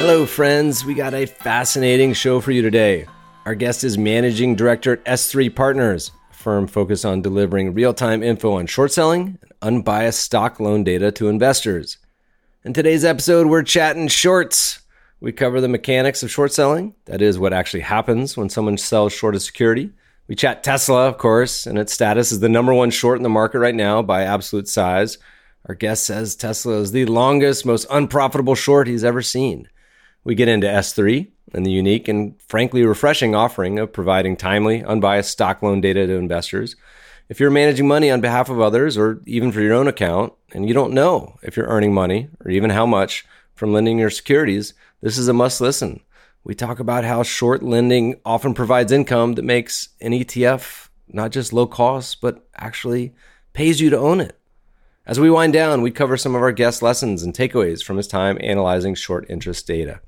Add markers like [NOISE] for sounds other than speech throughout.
Hello, friends. We got a fascinating show for you today. Our guest is managing director at S3 Partners, a firm focused on delivering real time info on short selling and unbiased stock loan data to investors. In today's episode, we're chatting shorts. We cover the mechanics of short selling. That is what actually happens when someone sells short a security. We chat Tesla, of course, and its status is the number one short in the market right now by absolute size. Our guest says Tesla is the longest, most unprofitable short he's ever seen. We get into S3 and the unique and frankly refreshing offering of providing timely, unbiased stock loan data to investors. If you're managing money on behalf of others or even for your own account, and you don't know if you're earning money or even how much from lending your securities, this is a must listen. We talk about how short lending often provides income that makes an ETF not just low cost, but actually pays you to own it. As we wind down, we cover some of our guest lessons and takeaways from his time analyzing short interest data.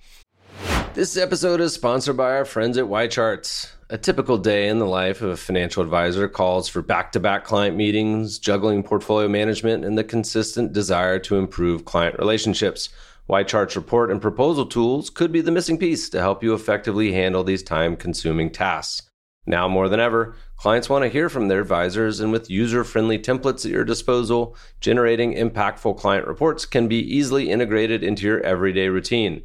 This episode is sponsored by our friends at YCharts. A typical day in the life of a financial advisor calls for back to back client meetings, juggling portfolio management, and the consistent desire to improve client relationships. YChart's report and proposal tools could be the missing piece to help you effectively handle these time consuming tasks. Now more than ever, clients want to hear from their advisors, and with user friendly templates at your disposal, generating impactful client reports can be easily integrated into your everyday routine,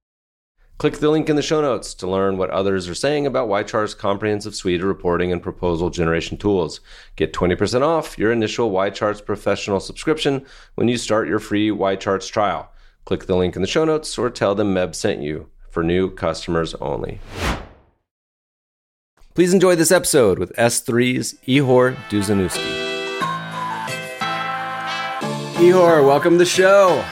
Click the link in the show notes to learn what others are saying about YChart's comprehensive suite of reporting and proposal generation tools. Get 20% off your initial YCharts professional subscription when you start your free YCharts trial. Click the link in the show notes or tell them Meb sent you for new customers only. Please enjoy this episode with S3's Ihor Dusaniwsky. Ihor, welcome to the show.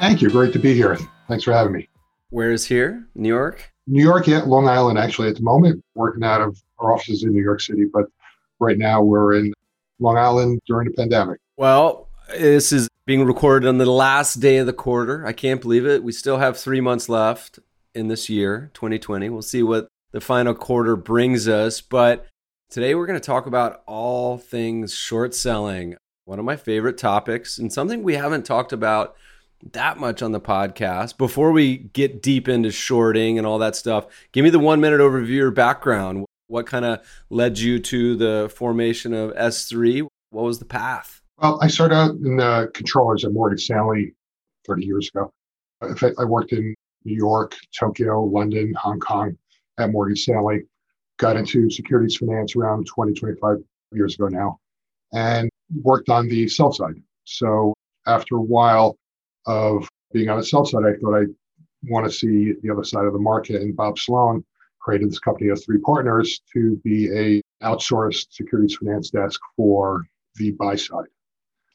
Thank you. Great to be here. Thanks for having me. Where is here? New York? New York, yeah, Long Island, actually, at the moment, working out of our offices in New York City. But right now, we're in Long Island during the pandemic. Well, this is being recorded on the last day of the quarter. I can't believe it. We still have three months left in this year, 2020. We'll see what the final quarter brings us. But today we're going to talk about all things short selling, one of my favorite topics, and something we haven't talked about that much on the podcast. Before we get deep into shorting and all that stuff, give me the one minute overview or background. What kind of led you to the formation of S3? What was the path? Well, I started out in the controllers at Morgan Stanley 30 years ago. I worked in New York, Tokyo, London, Hong Kong at Morgan Stanley. Got into securities finance around 20, 25 years ago now, and worked on the sell side. So after a while of being on the sell side, I thought I want to see the other side of the market. And Bob Sloan created this company S3 Partners to be a outsourced securities finance desk for the buy side.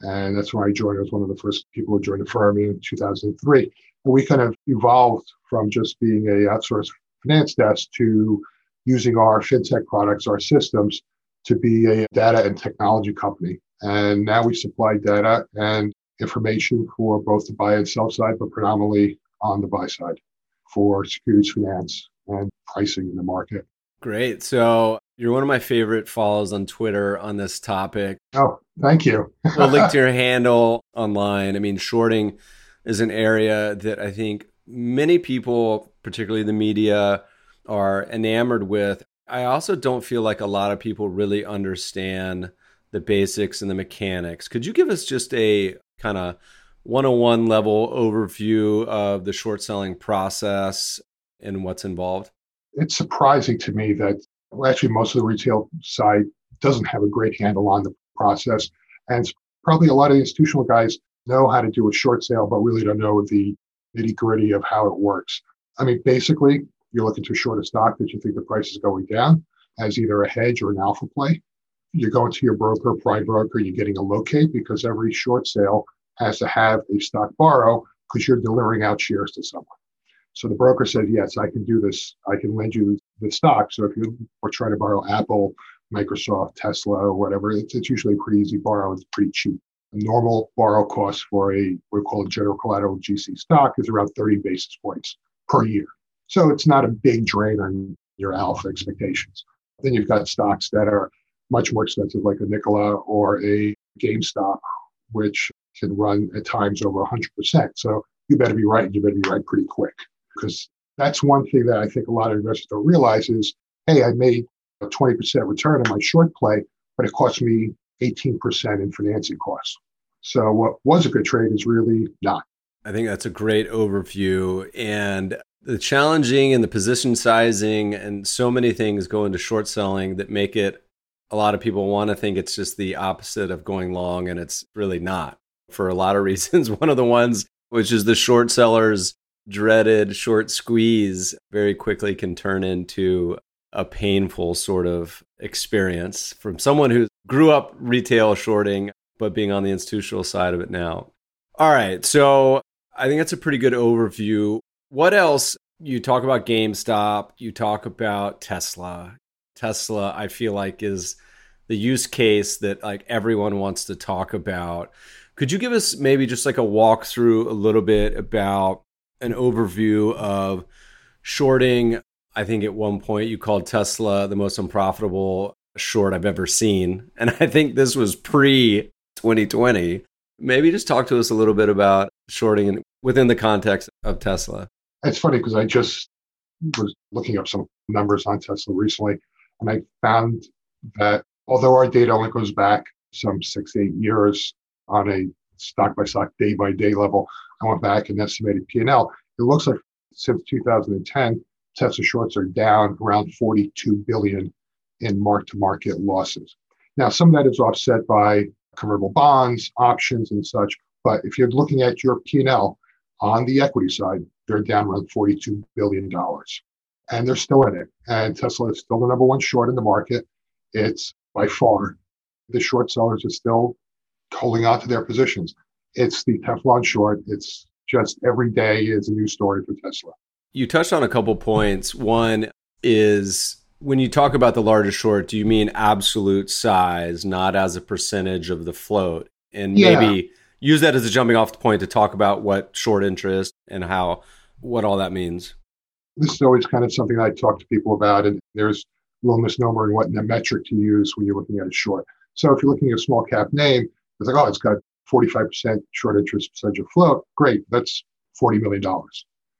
And that's when I joined. I was one of the first people who joined the firm in 2003. And we kind of evolved from just being a outsourced finance desk to using our fintech products, our systems, to be a data and technology company. And now we supply data and information for both the buy and sell side, but predominantly on the buy side for securities finance and pricing in the market. Great. So you're one of my favorite follows on Twitter on this topic. Oh, thank you. we'll link to your handle online. I mean, shorting is an area that I think many people, particularly the media, are enamored with. I also don't feel like a lot of people really understand the basics and the mechanics. Could you give us just a kind of 101 level overview of the short selling process? and what's involved? It's surprising to me that well, actually most of the retail side doesn't have a great handle on the process. And probably a lot of the institutional guys know how to do a short sale, but really don't know the nitty gritty of how it works. I mean, basically, you're looking to short a stock that you think the price is going down as either a hedge or an alpha play. You're going to your broker, prime broker, you're getting a locate because every short sale has to have a stock borrow because you're delivering out shares to someone. So the broker says, yes, I can do this. I can lend you the stock. So if you are trying to borrow Apple, Microsoft, Tesla, or whatever, it's, it's usually a pretty easy borrow. It's pretty cheap. A normal borrow cost for a we call a general collateral GC stock is around 30 basis points per year. So it's not a big drain on your alpha expectations. Then you've got stocks that are much more expensive, like a Nikola or a GameStop, which can run at times over 100%. So you better be right, and you better be right pretty quick. Because that's one thing that I think a lot of investors don't realize is, hey, I made a 20% return on my short play, but it cost me 18% in financing costs. So what was a good trade is really not. I think that's a great overview. And the challenging and the position sizing and so many things go into short selling that make it a lot of people want to think it's just the opposite of going long and it's really not for a lot of [LAUGHS] reasons one of the ones which is the short sellers dreaded short squeeze very quickly can turn into a painful sort of experience from someone who grew up retail shorting but being on the institutional side of it now all right so i think that's a pretty good overview what else? You talk about GameStop, you talk about Tesla. Tesla, I feel like, is the use case that like everyone wants to talk about. Could you give us maybe just like a walkthrough a little bit about an overview of shorting? I think at one point you called Tesla the most unprofitable short I've ever seen. And I think this was pre 2020. Maybe just talk to us a little bit about shorting within the context of Tesla. It's funny because I just was looking up some numbers on Tesla recently, and I found that although our data only goes back some six, eight years on a stock by stock, day by day level, I went back and estimated P&L. It looks like since 2010, Tesla shorts are down around 42 billion in mark to market losses. Now, some of that is offset by convertible bonds, options, and such. But if you're looking at your P&L on the equity side, they're down around $42 billion. And they're still in it. And Tesla is still the number one short in the market. It's by far the short sellers are still holding on to their positions. It's the Teflon short. It's just every day is a new story for Tesla. You touched on a couple points. One is when you talk about the largest short, do you mean absolute size, not as a percentage of the float? And yeah. maybe use that as a jumping off point to talk about what short interest and how what all that means. This is always kind of something I talk to people about, and there's a little misnomer in what metric to use when you're looking at a short. So if you're looking at a small cap name, it's like, oh, it's got 45% short interest percentage of float. Great, that's $40 million.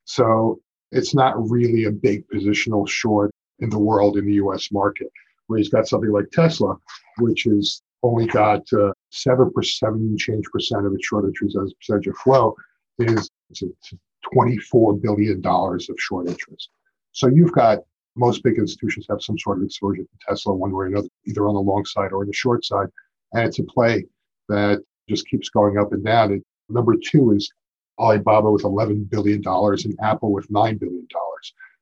So it's not really a big positional short in the world in the US market. Where he's got something like Tesla, which has only got uh, seven percent change percent of its short interest as a percentage of flow, is it's, it's $24 billion of short interest. So you've got most big institutions have some sort of exposure to Tesla one way or another, either on the long side or the short side. And it's a play that just keeps going up and down. And number two is Alibaba with $11 billion and Apple with $9 billion.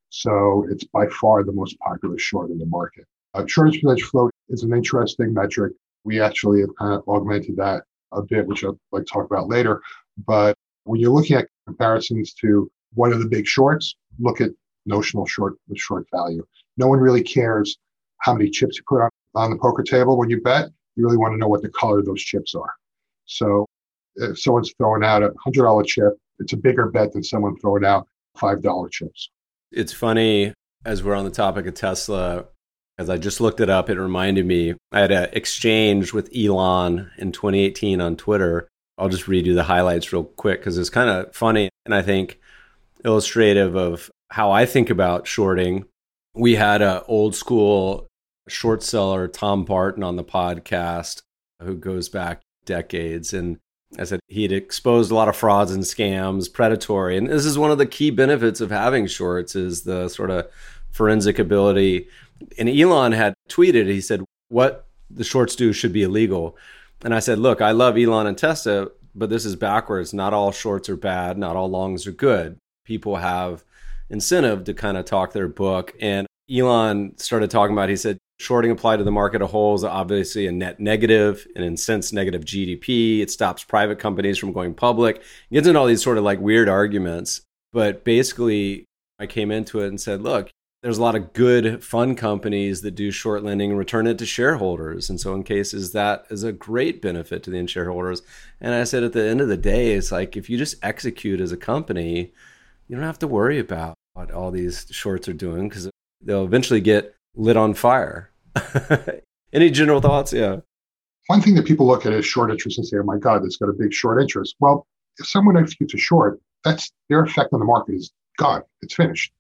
So it's by far the most popular short in the market. Uh, shortage percentage float is an interesting metric. We actually have kind of augmented that a bit, which I'll like talk about later. But when you're looking at comparisons to what are the big shorts, look at notional short short value. No one really cares how many chips you put on, on the poker table when you bet. You really want to know what the color of those chips are. So if someone's throwing out a hundred dollar chip, it's a bigger bet than someone throwing out five dollar chips. It's funny as we're on the topic of Tesla. As I just looked it up, it reminded me I had an exchange with Elon in 2018 on Twitter I'll just read you the highlights real quick because it's kind of funny and I think illustrative of how I think about shorting. We had an old school short seller, Tom Barton, on the podcast who goes back decades. And I said he had exposed a lot of frauds and scams, predatory, and this is one of the key benefits of having shorts is the sort of forensic ability. And Elon had tweeted, he said, "What the shorts do should be illegal." And I said, "Look, I love Elon and Tesla, but this is backwards. Not all shorts are bad. Not all longs are good. People have incentive to kind of talk their book." And Elon started talking about. He said, Shorting applied to the market a whole is obviously a net negative, and in sense negative GDP. It stops private companies from going public. It gets into all these sort of like weird arguments. But basically, I came into it and said, look, there's a lot of good fund companies that do short lending and return it to shareholders. And so in cases that is a great benefit to the shareholders. And I said at the end of the day, it's like if you just execute as a company, you don't have to worry about what all these shorts are doing because they'll eventually get lit on fire. [LAUGHS] Any general thoughts? Yeah. One thing that people look at is short interest and say, oh my God, it's got a big short interest. Well, if someone executes a short, that's their effect on the market is gone. It's finished.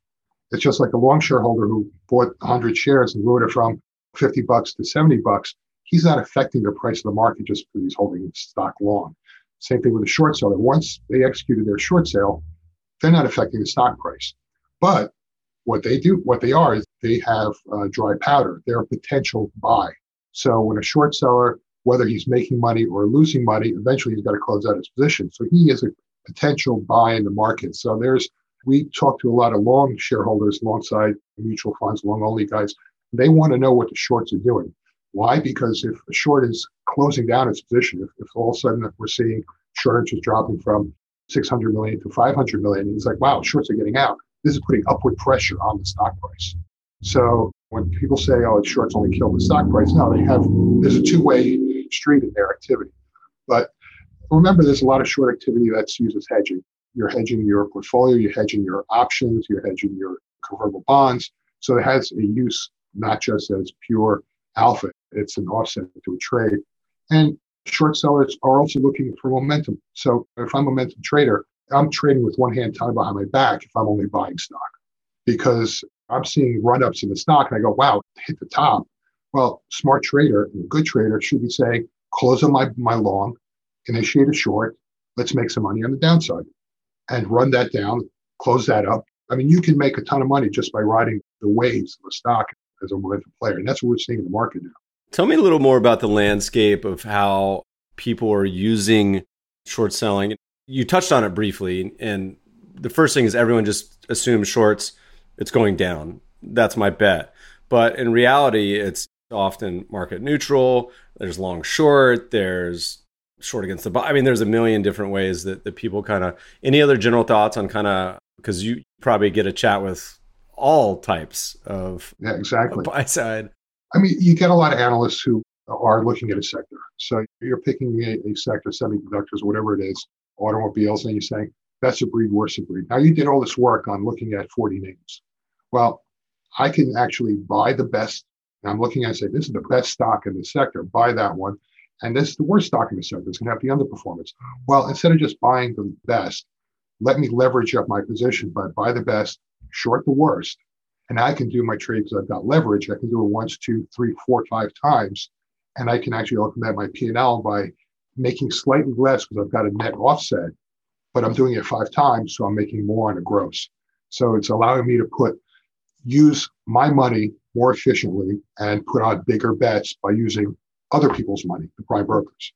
It's just like a long shareholder who bought 100 shares and moved it from 50 bucks to 70 bucks. He's not affecting the price of the market just because he's holding stock long. Same thing with a short seller. Once they executed their short sale, they're not affecting the stock price. But what they do, what they are, is they have uh, dry powder. They're a potential buy. So when a short seller, whether he's making money or losing money, eventually he's got to close out his position. So he is a potential buy in the market. So there's we talk to a lot of long shareholders alongside mutual funds, long only guys. They want to know what the shorts are doing. Why? Because if a short is closing down its position, if, if all of a sudden we're seeing short interest dropping from 600 million to 500 million, it's like, wow, shorts are getting out this is putting upward pressure on the stock price. So when people say, oh, shorts only kill the stock price, no, they have, there's a two way street in their activity. But remember, there's a lot of short activity that's used as hedging. You're hedging your portfolio, you're hedging your options, you're hedging your convertible bonds. So it has a use not just as pure alpha, it's an offset to a trade. And short sellers are also looking for momentum. So if I'm a momentum trader, I'm trading with one hand tied behind my back if I'm only buying stock because I'm seeing run ups in the stock and I go, wow, hit the top. Well, smart trader, a good trader should be saying, close on my, my long, initiate a short, let's make some money on the downside and run that down, close that up. I mean, you can make a ton of money just by riding the waves of a stock as a momentum player. And that's what we're seeing in the market now. Tell me a little more about the landscape of how people are using short selling you touched on it briefly, and the first thing is everyone just assumes shorts, it's going down. That's my bet. But in reality, it's often market neutral. There's long short. There's short against the. I mean, there's a million different ways that, that people kind of. Any other general thoughts on kind of because you probably get a chat with all types of yeah exactly [LAUGHS] buy side. I mean, you get a lot of analysts who are looking at a sector. So you're picking a, a sector, semiconductors, whatever it is, automobiles, and you're saying best of breed, worst of breed. Now you did all this work on looking at 40 names. Well, I can actually buy the best. I'm looking at say, this is the best stock in the sector. Buy that one. And this is the worst stock in the sector. It's going to have the underperformance. Well, instead of just buying the best, let me leverage up my position by buy the best, short the worst. And I can do my trade because I've got leverage. I can do it once, two, three, four, five times. And I can actually at my P&L by making slightly less because I've got a net offset, but I'm doing it five times, so I'm making more on a gross. So it's allowing me to put use my money more efficiently and put on bigger bets by using other people's money, the prime brokers.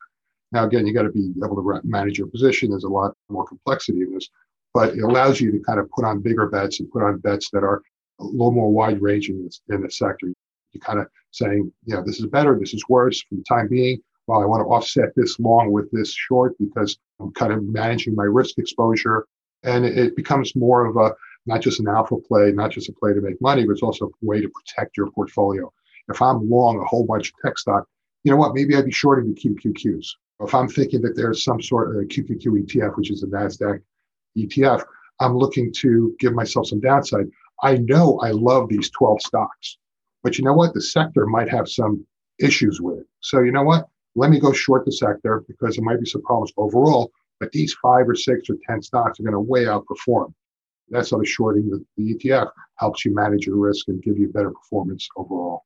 Now, again, you got to be able to manage your position. There's a lot more complexity in this, but it allows you to kind of put on bigger bets and put on bets that are a little more wide ranging in the sector. You're kind of saying, yeah, this is better, this is worse for the time being well, I want to offset this long with this short because I'm kind of managing my risk exposure. And it becomes more of a not just an alpha play, not just a play to make money, but it's also a way to protect your portfolio. If I'm long a whole bunch of tech stock, you know what? Maybe I'd be shorting the QQQs. If I'm thinking that there's some sort of QQQ ETF, which is a NASDAQ ETF, I'm looking to give myself some downside. I know I love these 12 stocks, but you know what? The sector might have some issues with it. So, you know what? let me go short the sector because there might be some problems overall, but these five or six or 10 stocks are going to way outperform. That's how the shorting the, the ETF helps you manage your risk and give you better performance overall.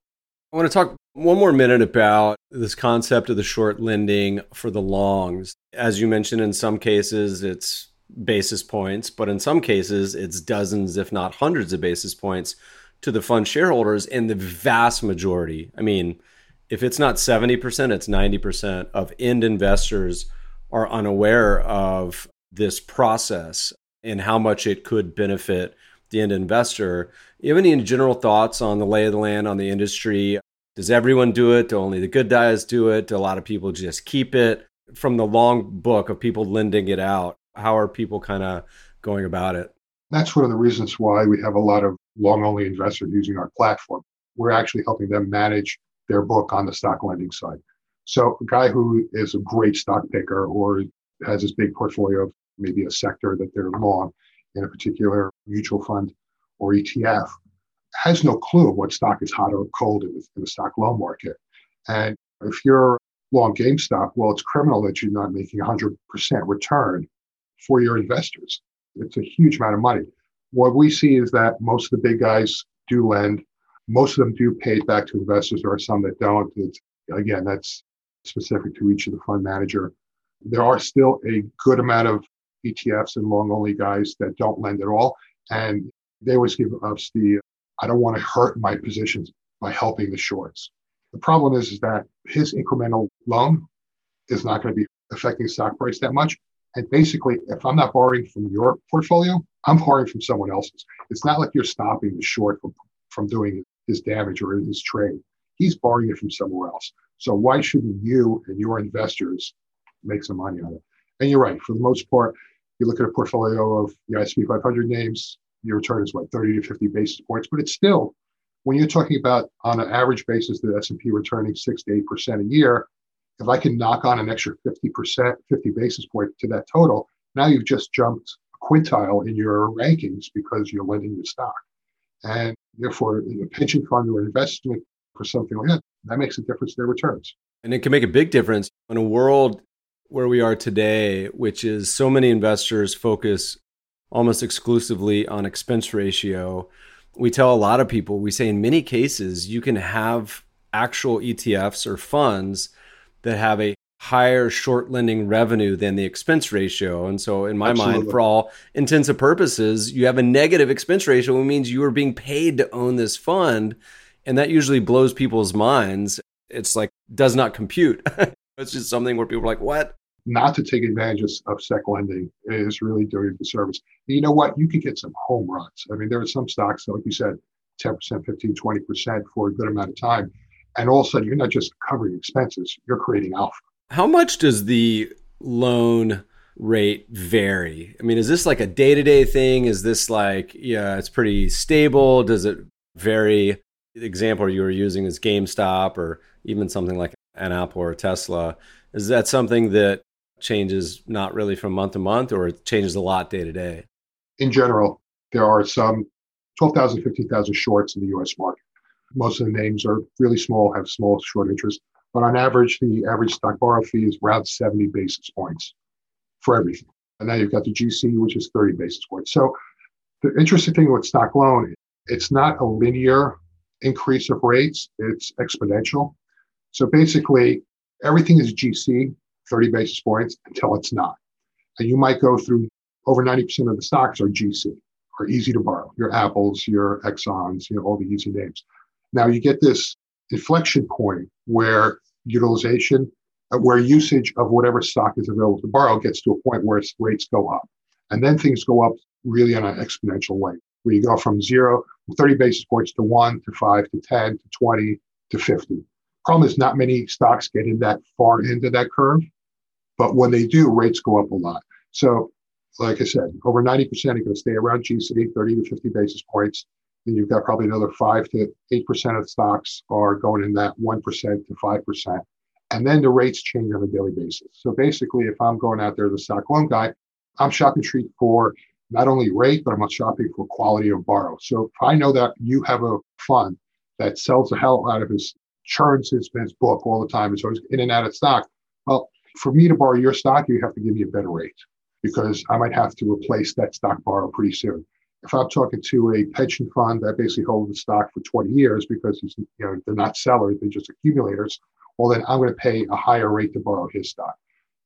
I want to talk One more minute about this concept of the short lending for the longs. As you mentioned, in some cases, it's basis points, but in some cases, it's dozens, if not hundreds of basis points to the fund shareholders. And the vast majority, I mean, if it's not 70%, it's 90% of end investors are unaware of this process and how much it could benefit the end investor. You have any general thoughts on the lay of the land on the industry? Does everyone do it? Do only the good guys do it? Do a lot of people just keep it? From the long book of people lending it out, how are people kind of going about it? That's one of the reasons why we have a lot of long only investors using our platform. We're actually helping them manage their book on the stock lending side. So, a guy who is a great stock picker or has this big portfolio of maybe a sector that they're long in a particular mutual fund or ETF has no clue what stock is hot or cold in the, in the stock loan market. And if you're long GameStop, well, it's criminal that you're not making 100% return for your investors. It's a huge amount of money. What we see is that most of the big guys do lend. Most of them do pay it back to investors. There are some that don't. It's, again, that's specific to each of the fund manager. There are still a good amount of ETFs and long only guys that don't lend at all. And they always give us the I don't want to hurt my positions by helping the shorts. The problem is, is that his incremental loan is not going to be affecting stock price that much. And basically, if I'm not borrowing from your portfolio, I'm borrowing from someone else's. It's not like you're stopping the short from, from doing his damage or his trade. He's borrowing it from somewhere else. So why shouldn't you and your investors make some money on it? And you're right. For the most part, you look at a portfolio of the S&P 500 names, your return is what 30 to 50 basis points, but it's still when you're talking about on an average basis the S&P returning six to eight percent a year. If I can knock on an extra 50 percent, 50 basis point to that total, now you've just jumped a quintile in your rankings because you're lending your stock, and therefore in a pension fund or investment for something like that that makes a difference in their returns. And it can make a big difference in a world where we are today, which is so many investors focus almost exclusively on expense ratio. We tell a lot of people, we say in many cases, you can have actual ETFs or funds that have a higher short lending revenue than the expense ratio. And so, in my Absolutely. mind, for all intents and purposes, you have a negative expense ratio, which means you are being paid to own this fund. And that usually blows people's minds. It's like, does not compute. [LAUGHS] it's just something where people are like, what? not to take advantage of sec lending is really doing the service. And you know what? You can get some home runs. I mean, there are some stocks, like you said, 10%, 15, 20% for a good amount of time. And all of a sudden, you're not just covering expenses, you're creating alpha. How much does the loan rate vary? I mean, is this like a day to day thing? Is this like, yeah, it's pretty stable? Does it vary? The example you were using is GameStop or even something like an Apple or a Tesla. Is that something that changes not really from month to month or it changes a lot day to day? In general, there are some 12,000, 15,000 shorts in the US market. Most of the names are really small, have small short interest. But on average, the average stock borrow fee is around 70 basis points for everything. And now you've got the GC, which is 30 basis points. So the interesting thing with stock loan, it's not a linear increase of rates, it's exponential. So basically, everything is GC 30 basis points until it's not. And you might go through over 90% of the stocks are GC or easy to borrow. Your Apples, your Exxons, you know, all the easy names. Now you get this inflection point where utilization, uh, where usage of whatever stock is available to borrow gets to a point where its rates go up. And then things go up really in an exponential way, where you go from zero, 30 basis points to one, to five, to 10, to 20, to 50. Problem is, not many stocks get in that far into that curve. But when they do, rates go up a lot. So, like I said, over 90% are going to stay around GC, 30 to 50 basis points. Then you've got probably another 5 to 8% of stocks are going in that 1% to 5%. And then the rates change on a daily basis. So basically, if I'm going out there as a stock loan guy, I'm shopping street for not only rate, but I'm shopping for quality of borrow. So if I know that you have a fund that sells the hell out of his, churns his, his book all the time, so he's in and out of stock, well, for me to borrow your stock, you have to give me a better rate because I might have to replace that stock borrow pretty soon. if I'm talking to a pension fund that basically holds the stock for 20 years because you know, they're not sellers, they're just accumulators, well, then I'm going to pay a higher rate to borrow his stock.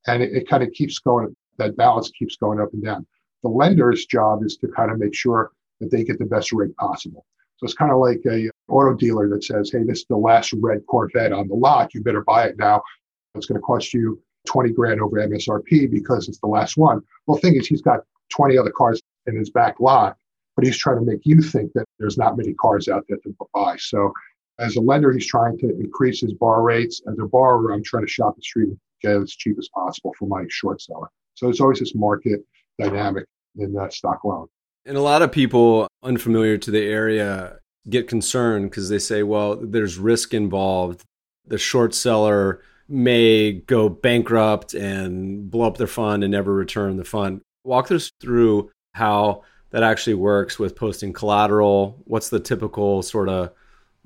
And it, it kind of keeps going, that balance keeps going up and down. The lender's job is to kind of make sure that they get the best rate possible. So it's kind of like a auto dealer that says, "Hey, this is the last red Corvette on the lot. You better buy it now. It's going to cost you 20 grand over MSRP because it's the last one." Well, thing is, he's got 20 other cars in his back lot, but he's trying to make you think that there's not many cars out there to buy. So, as a lender, he's trying to increase his bar rates. As a borrower, I'm trying to shop the street and get as cheap as possible for my short seller. So, there's always this market dynamic in that stock loan. And a lot of people unfamiliar to the area get concerned because they say, well, there's risk involved. The short seller may go bankrupt and blow up their fund and never return the fund. Walk us through how that actually works with posting collateral. What's the typical sort of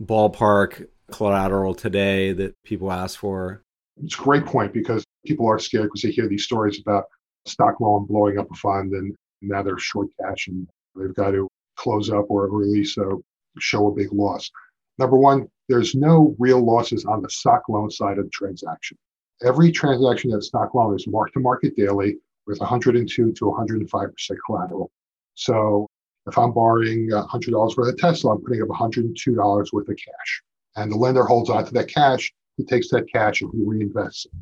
ballpark collateral today that people ask for? It's a great point because people are scared because they hear these stories about stock loan blowing up a fund and now they're short cash and they've got to close up or release a show a big loss. Number one, there's no real losses on the stock loan side of the transaction. Every transaction that's stock loan is mark to market daily with 102 to 105% collateral. So if I'm borrowing $100 worth of Tesla, I'm putting up $102 worth of cash. And the lender holds on to that cash. He takes that cash and he reinvests it.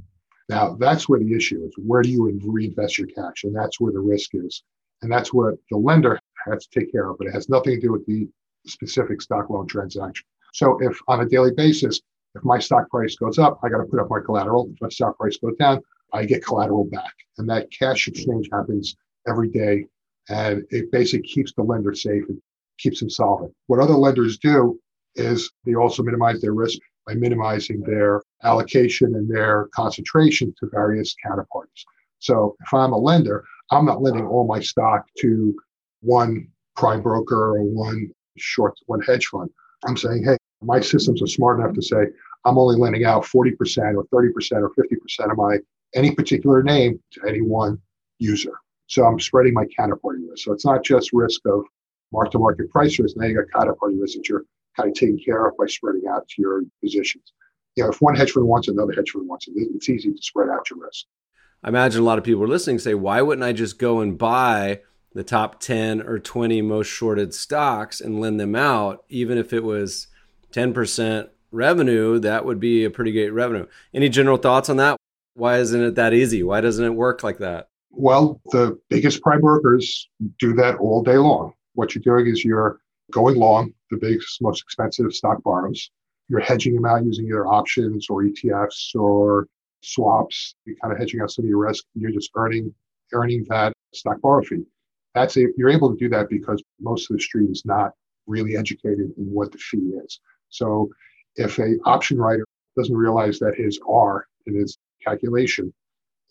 Now, that's where the issue is. Where do you reinvest your cash? And that's where the risk is. And that's what the lender has to take care of. But it has nothing to do with the specific stock loan transaction. So if on a daily basis, if my stock price goes up, I got to put up my collateral. If my stock price goes down, I get collateral back. And that cash exchange happens every day. And it basically keeps the lender safe and keeps them solvent. What other lenders do is they also minimize their risk by minimizing their allocation and their concentration to various counterparties. So if I'm a lender, I'm not lending all my stock to one prime broker or one short, one hedge fund. I'm saying, hey, my systems are smart enough to say I'm only lending out 40% or 30% or 50% of my any particular name to any one user. So I'm spreading my counterparty risk. So it's not just risk of mark to market price risk. Now you got counterparty risk that you're kind of taking care of by spreading out your positions. You know, if one hedge fund wants it, another hedge fund wants it, it's easy to spread out your risk. I imagine a lot of people are listening say, why wouldn't I just go and buy the top 10 or 20 most shorted stocks and lend them out, even if it was 10% revenue, that would be a pretty great revenue. Any general thoughts on that? Why isn't it that easy? Why doesn't it work like that? Well, the biggest prime brokers do that all day long. What you're doing is you're going long the biggest, most expensive stock borrows. You're hedging them out using either options or ETFs or swaps. You're kind of hedging out some of your risk. You're just earning earning that stock borrow fee that's a, you're able to do that because most of the street is not really educated in what the fee is. So if a option writer doesn't realize that his R in his calculation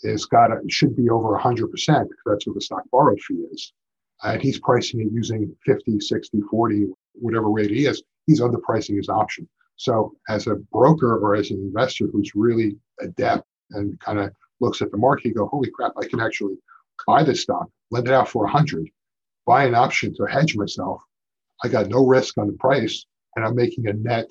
is got a, should be over 100% because that's what the stock borrow fee is. And he's pricing it using 50, 60, 40, whatever rate he is, he's underpricing his option. So as a broker or as an investor who's really adept and kind of looks at the market, you go, holy crap, I can actually buy this stock, lend it out for 100, buy an option to hedge myself. I got no risk on the price, and I'm making a net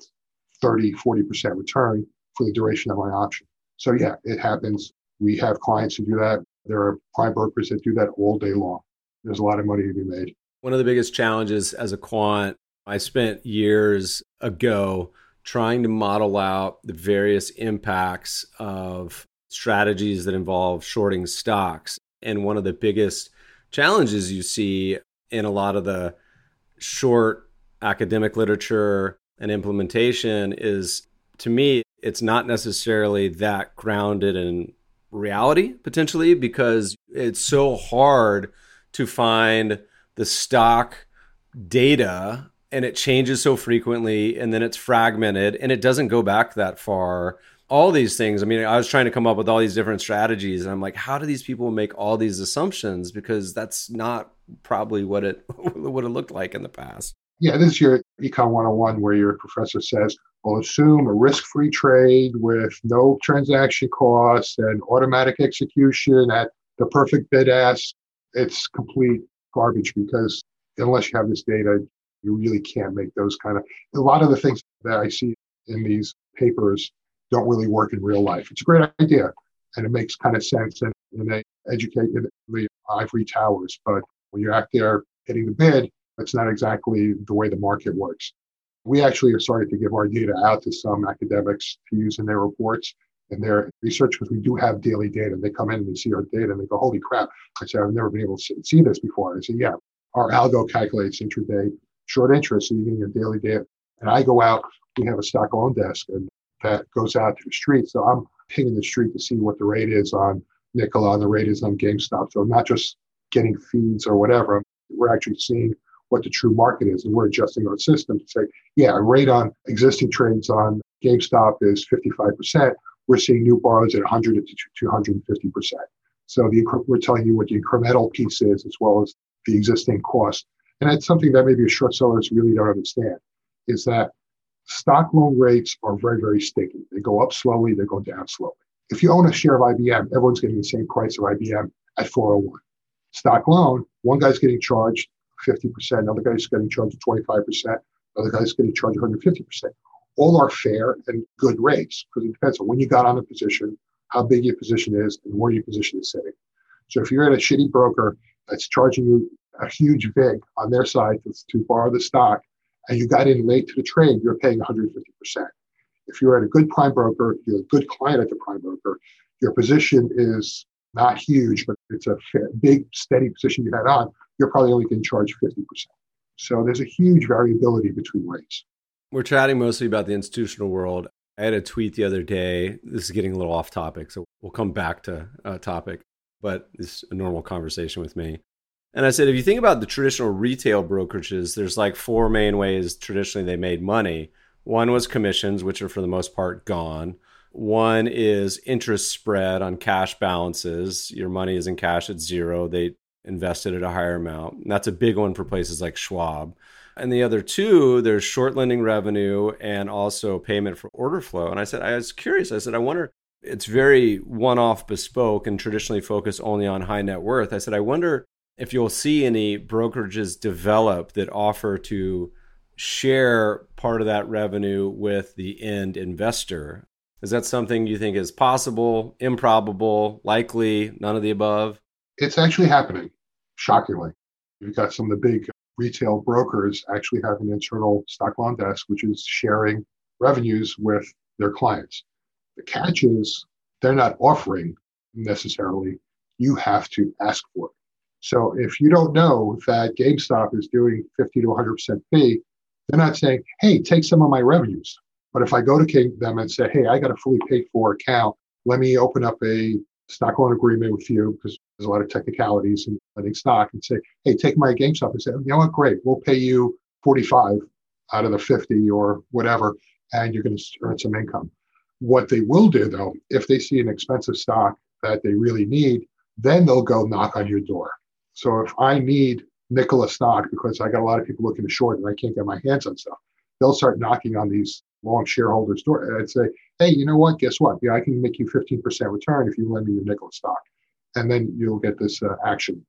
30, 40% return for the duration of my option. So, yeah, it happens. We have clients who do that. There are prime brokers that do that all day long. There's a lot of money to be made. One of the biggest challenges as a quant, I spent years ago trying to model out the various impacts of strategies that involve shorting stocks. And one of the biggest challenges you see in a lot of the short academic literature and implementation is to me, it's not necessarily that grounded in reality potentially because it's so hard to find the stock data and it changes so frequently and then it's fragmented and it doesn't go back that far all these things. I mean, I was trying to come up with all these different strategies, and I'm like, how do these people make all these assumptions? Because that's not probably what it [LAUGHS] would have looked like in the past. Yeah, this is your Econ 101 where your professor says, well, assume a risk free trade with no transaction costs and automatic execution at the perfect bid ask. It's complete garbage because unless you have this data, you really can't make those kind of a lot of the things that I see in these papers don't really work in real life. It's a great idea and it makes kind of sense and, and they educate the ivory towers. But when you're out there hitting the bid, that's not exactly the way the market works. We actually have started to give our data out to some academics to use in their reports and their research because we do have daily data. They come in and they see our data and they go, holy crap. I said, I've never been able to see this before. I said, yeah, our algo calculates intraday short interest. So you get your daily data. And I go out, we have a stock loan desk and that goes out to the street. So I'm pinging the street to see what the rate is on Nikola and the rate is on GameStop. So I'm not just getting feeds or whatever. We're actually seeing what the true market is. And we're adjusting our system to say, yeah, a rate on existing trades on GameStop is 55%. We're seeing new borrows at 100 to 250%. So the, we're telling you what the incremental piece is as well as the existing cost. And that's something that maybe short sellers really don't understand is that stock loan rates are very, very sticky. They go up slowly, they go down slowly. If you own a share of IBM, everyone's getting the same price of IBM at 401. Stock loan, one guy's getting charged 50%, another guy's getting charged 25%, another guy's getting charged 150%. All are fair and good rates because it depends on when you got on the position, how big your position is, and where your position is sitting. So if you're at a shitty broker that's charging you a huge VIG on their side to, to borrow the stock, and you got in late to the trade, you're paying 150%. If you're at a good prime broker, you're a good client at the prime broker, your position is not huge, but it's a big, steady position you had on, you're probably only getting charged 50%. So there's a huge variability between rates. We're chatting mostly about the institutional world. I had a tweet the other day. This is getting a little off topic, so we'll come back to a topic, but it's a normal conversation with me. And I said, if you think about the traditional retail brokerages, there's like four main ways traditionally they made money. One was commissions, which are for the most part gone. One is interest spread on cash balances. Your money is in cash at zero. They invested at a higher amount. And that's a big one for places like Schwab. And the other two, there's short lending revenue and also payment for order flow. And I said, I was curious. I said, I wonder, it's very one off bespoke and traditionally focused only on high net worth. I said, I wonder if you'll see any brokerages develop that offer to share part of that revenue with the end investor. Is that something you think is possible, improbable, likely, none of the above? It's actually happening, shockingly. You've got some of the big retail brokers actually have an internal stock loan desk, which is sharing revenues with their clients. The catch is they're not offering necessarily. You have to ask for it. So if you don't know that GameStop is doing 50 to 100% fee, they're not saying, hey, take some of my revenues. But if I go to them and say, hey, I got a fully paid for account, let me open up a stock loan agreement with you because there's a lot of technicalities in letting stock and say, hey, take my GameStop and say, you know what, great, we'll pay you 45 out of the 50 or whatever, and you're going to earn some income. What they will do though, if they see an expensive stock that they really need, then they'll go knock on your door so if I need Nikola stock because I got a lot of people looking to short and I can't get my hands on stuff, they'll start knocking on these long shareholders' door. And I'd say, hey, you know what? Guess what? Yeah, I can make you 15% return if you lend me your Nikola stock. And then you'll get this uh, action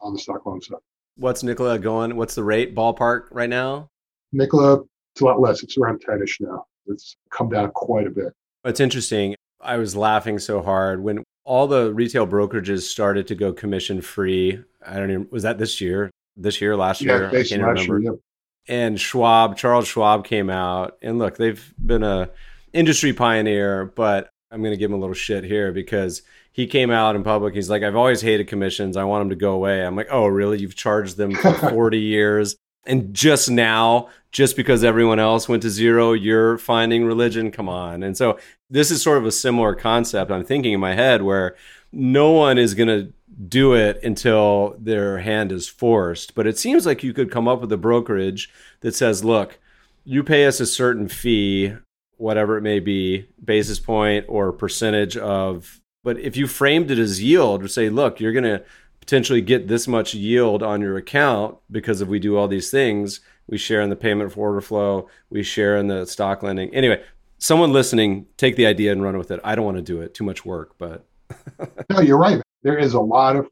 on the stock loan stuff. What's Nikola going? What's the rate ballpark right now? Nikola, it's a lot less. It's around 10 ish now. It's come down quite a bit. It's interesting. I was laughing so hard when all the retail brokerages started to go commission free. I don't even was that this year? This year, last year? Yeah, I can't remember. Year, yeah. And Schwab, Charles Schwab came out and look, they've been a industry pioneer, but I'm going to give him a little shit here because he came out in public. He's like, I've always hated commissions. I want them to go away. I'm like, oh, really? You've charged them for [LAUGHS] 40 years. And just now, just because everyone else went to zero, you're finding religion? Come on. And so this is sort of a similar concept I'm thinking in my head where no one is going to do it until their hand is forced. But it seems like you could come up with a brokerage that says, look, you pay us a certain fee, whatever it may be, basis point or percentage of. But if you framed it as yield, or say, look, you're going to potentially get this much yield on your account because if we do all these things, we share in the payment for order flow, we share in the stock lending. Anyway, someone listening, take the idea and run with it. I don't want to do it, too much work, but [LAUGHS] no, you're right. There is a lot of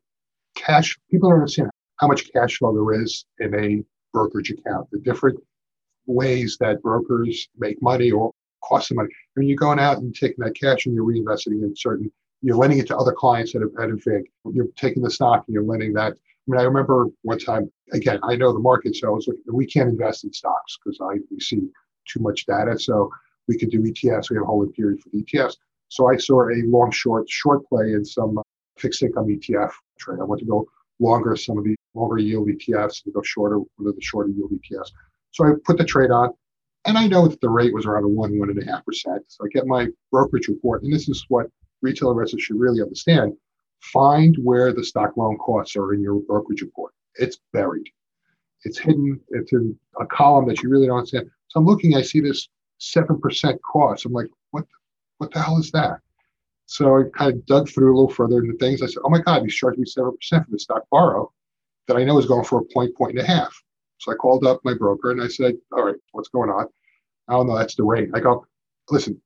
cash. People don't understand how much cash flow there is in a brokerage account, the different ways that brokers make money or cost them money. I mean, you're going out and taking that cash and you're reinvesting in certain, you're lending it to other clients that have had a FIG. You're taking the stock and you're lending that. I mean, I remember one time, again, I know the market, so I was we can't invest in stocks because I we see too much data. So we could do ETFs. We have a holding period for ETFs. So I saw a long short, short play in some fixed income ETF trade. I want to go longer some of the longer yield ETFs and go shorter one of the shorter yield ETFs. So I put the trade on, and I know that the rate was around a one, one and a half percent. So I get my brokerage report, and this is what retail investors should really understand. Find where the stock loan costs are in your brokerage report. It's buried. It's hidden. It's in a column that you really don't understand. So I'm looking, I see this 7% cost. I'm like, what, what the hell is that? So I kind of dug through a little further into things. I said, oh my God, he's charging me 7% for the stock borrow that I know is going for a point, point and a half. So I called up my broker and I said, all right, what's going on? I don't know, that's the rate. I go, listen,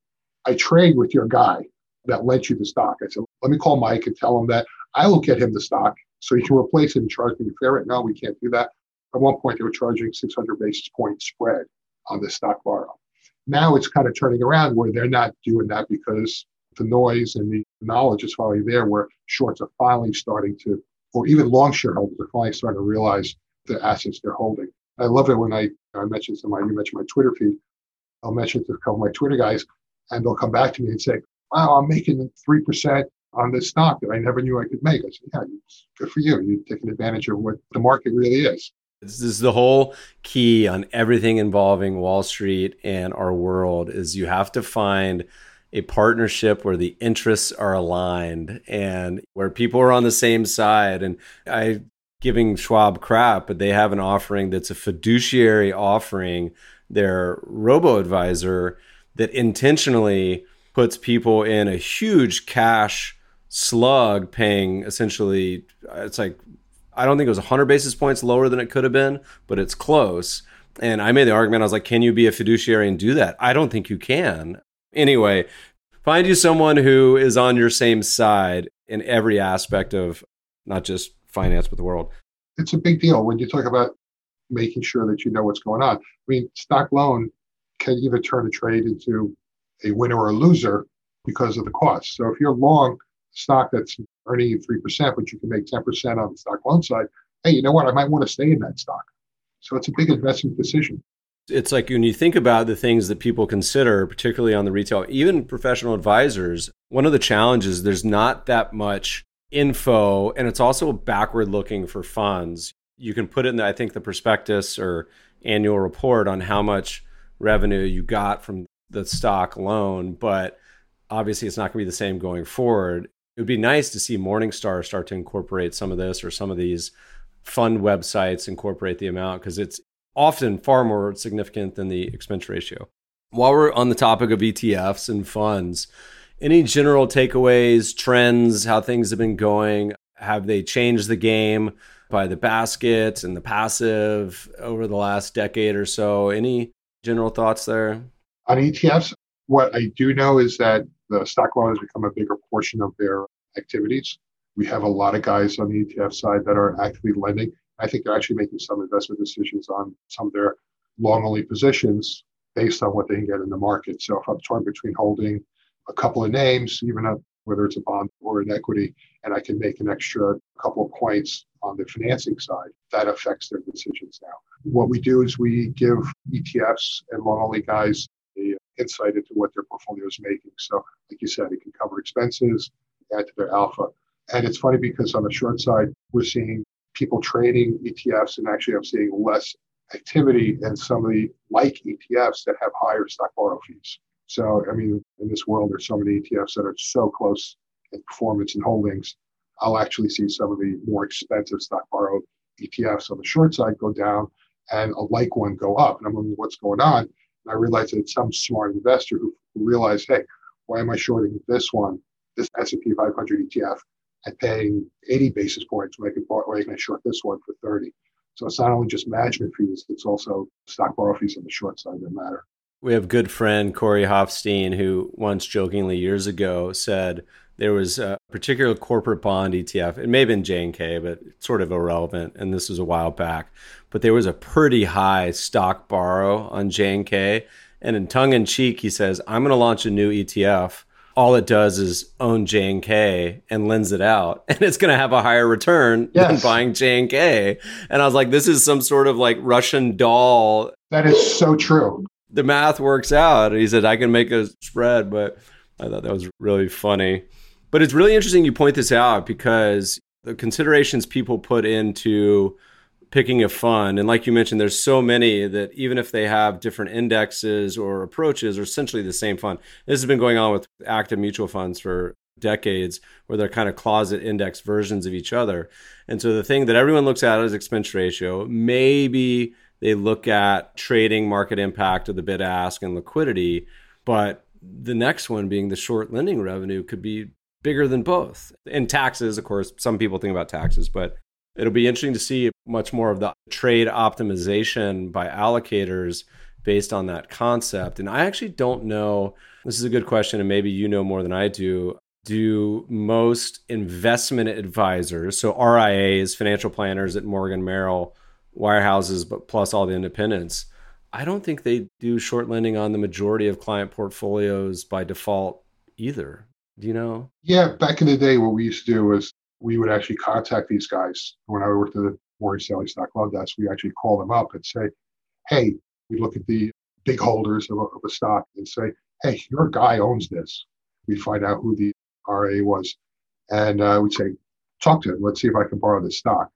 I trade with your guy that lent you the stock. I said, let me call Mike and tell him that I will get him the stock so you can replace it and charge me fair rate. No, we can't do that. At one point, they were charging 600 basis point spread on the stock borrow. Now it's kind of turning around where they're not doing that because the noise and the knowledge is finally there where shorts are finally starting to, or even long shareholders are finally starting to realize the assets they're holding. I love it when I, I mentioned to my, you mentioned my Twitter feed. I'll mention to a couple of my Twitter guys and they'll come back to me and say, wow, I'm making 3% on this stock that I never knew I could make. I said, yeah, good for you. You're taking advantage of what the market really is. This is the whole key on everything involving Wall Street and our world is you have to find a partnership where the interests are aligned and where people are on the same side. And I giving Schwab crap, but they have an offering that's a fiduciary offering, their robo advisor that intentionally puts people in a huge cash slug paying essentially it's like I don't think it was 100 basis points lower than it could have been, but it's close. And I made the argument I was like, can you be a fiduciary and do that? I don't think you can. Anyway, find you someone who is on your same side in every aspect of not just finance, but the world. It's a big deal when you talk about making sure that you know what's going on. I mean, stock loan can either turn a trade into a winner or a loser because of the cost. So if you're long stock that's earning you 3%, but you can make 10% on the stock loan side, hey, you know what? I might want to stay in that stock. So it's a big investment decision. It's like when you think about the things that people consider, particularly on the retail, even professional advisors, one of the challenges, there's not that much info, and it's also backward looking for funds. You can put in, the, I think, the prospectus or annual report on how much revenue you got from the stock loan, but obviously it's not going to be the same going forward it would be nice to see Morningstar start to incorporate some of this or some of these fund websites incorporate the amount because it's often far more significant than the expense ratio. While we're on the topic of ETFs and funds, any general takeaways, trends, how things have been going? Have they changed the game by the basket and the passive over the last decade or so? Any general thoughts there? On ETFs, what I do know is that the stock loan has become a bigger portion of their activities. We have a lot of guys on the ETF side that are actively lending. I think they're actually making some investment decisions on some of their long only positions based on what they can get in the market. So if I'm torn between holding a couple of names, even a, whether it's a bond or an equity, and I can make an extra couple of points on the financing side, that affects their decisions now. What we do is we give ETFs and long only guys insight into what their portfolio is making. So, like you said, it can cover expenses, add to their alpha. And it's funny because on the short side, we're seeing people trading ETFs, and actually, I'm seeing less activity in some of the like ETFs that have higher stock borrow fees. So, I mean, in this world, there's so many ETFs that are so close in performance and holdings. I'll actually see some of the more expensive stock borrow ETFs on the short side go down and a like one go up. And I'm wondering what's going on. I realized that some smart investor who realized, hey, why am I shorting this one, this S&P 500 ETF, and paying 80 basis points when I when I can short this one for 30? So it's not only just management fees, it's also stock borrow fees on the short side that matter. We have good friend Corey Hoffstein, who once jokingly years ago said there was a particular corporate bond ETF. It may have been JNK, but it's sort of irrelevant. And this was a while back. But there was a pretty high stock borrow on JNK. And in tongue in cheek, he says, I'm going to launch a new ETF. All it does is own JNK and lends it out, [LAUGHS] and it's going to have a higher return yes. than buying JNK. And I was like, this is some sort of like Russian doll. That is so true. The math works out. He said, I can make a spread, but I thought that was really funny. But it's really interesting you point this out because the considerations people put into picking a fund, and like you mentioned, there's so many that even if they have different indexes or approaches, are essentially the same fund. This has been going on with active mutual funds for decades where they're kind of closet index versions of each other. And so the thing that everyone looks at is expense ratio. Maybe they look at trading market impact of the bid ask and liquidity, but the next one being the short lending revenue could be bigger than both. And taxes, of course, some people think about taxes, but it'll be interesting to see much more of the trade optimization by allocators based on that concept. And I actually don't know, this is a good question, and maybe you know more than I do. Do most investment advisors, so RIAs, financial planners at Morgan Merrill, wirehouses, but plus all the independents, I don't think they do short lending on the majority of client portfolios by default either. Do you know? Yeah, back in the day, what we used to do was we would actually contact these guys. When I worked at the Morgan Stanley Stock Loan Desk, we actually call them up and say, "Hey," we look at the big holders of a, of a stock and say, "Hey, your guy owns this." We find out who the RA was, and uh, we'd say, "Talk to him. Let's see if I can borrow this stock."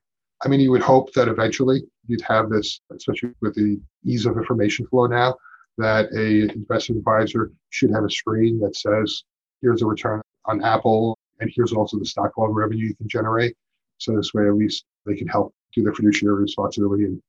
I mean, you would hope that eventually you'd have this, especially with the ease of information flow now, that a investment advisor should have a screen that says, here's a return on Apple, and here's also the stock loan revenue you can generate. So this way, at least they can help do their fiduciary responsibility and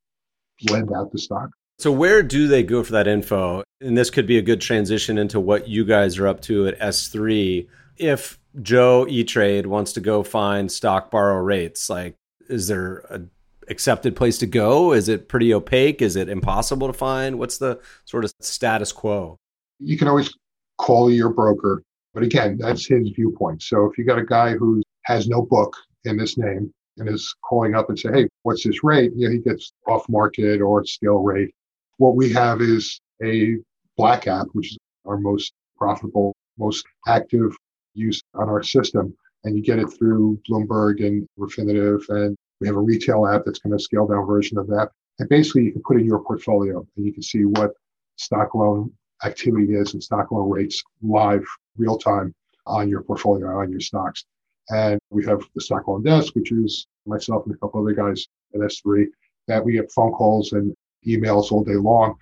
lend out the stock. So where do they go for that info? And this could be a good transition into what you guys are up to at S3. If Joe E Trade wants to go find stock borrow rates, like is there a accepted place to go? Is it pretty opaque? Is it impossible to find? What's the sort of status quo? You can always call your broker but again, that's his viewpoint. So if you got a guy who has no book in this name and is calling up and say, hey, what's this rate? You know, he gets off market or scale rate. What we have is a black app, which is our most profitable, most active use on our system. And you get it through Bloomberg and Refinitiv. And we have a retail app that's kind of scale down version of that. And basically, you can put in your portfolio and you can see what stock loan activity is and stock loan rates live real time on your portfolio, on your stocks. And we have the stock loan desk, which is myself and a couple other guys at S3, that we get phone calls and emails all day long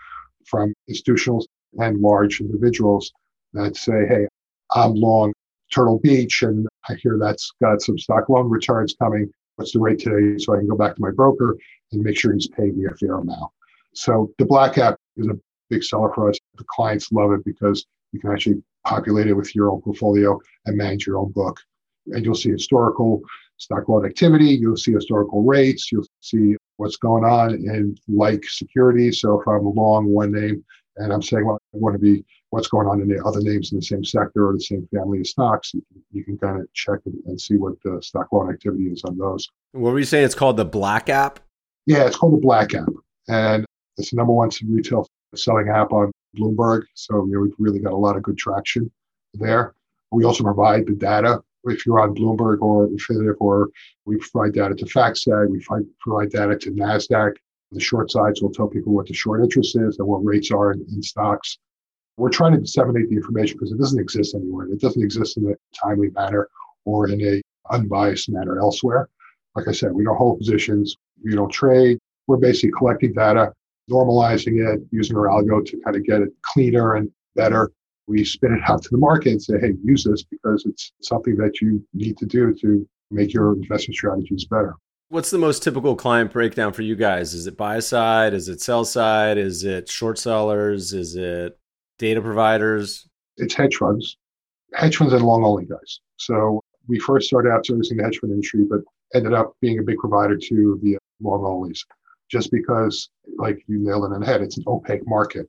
from institutionals and large individuals that say, Hey, I'm long Turtle Beach and I hear that's got some stock loan returns coming. What's the rate today? So I can go back to my broker and make sure he's paying me a fair amount. So the Black app is a big seller for us. The clients love it because you can actually populate it with your own portfolio and manage your own book. And you'll see historical stock loan activity. You'll see historical rates. You'll see what's going on in like securities. So if I'm long one name and I'm saying, well, I want to be what's going on in the other names in the same sector or the same family of stocks, you can, you can kind of check and, and see what the stock loan activity is on those. What were you saying? It's called the Black app? Yeah, it's called the Black app. And it's the number one retail selling app on Bloomberg. So you know, we've really got a lot of good traction there. We also provide the data. If you're on Bloomberg or Refinitiv, or we provide data to FactSet, we provide data to NASDAQ. The short sides will tell people what the short interest is and what rates are in, in stocks. We're trying to disseminate the information because it doesn't exist anywhere. It doesn't exist in a timely manner or in a unbiased manner elsewhere. Like I said, we don't hold positions, we don't trade. We're basically collecting data normalizing it, using our algo to kind of get it cleaner and better. We spin it [LAUGHS] out to the market and say, hey, use this because it's something that you need to do to make your investment strategies better. What's the most typical client breakdown for you guys? Is it buy side? Is it sell side? Is it short sellers? Is it data providers? It's hedge funds, hedge funds and long only guys. So we first started out servicing the hedge fund industry, but ended up being a big provider to the long onlys just because, like you nailed it in the head, it's an opaque market.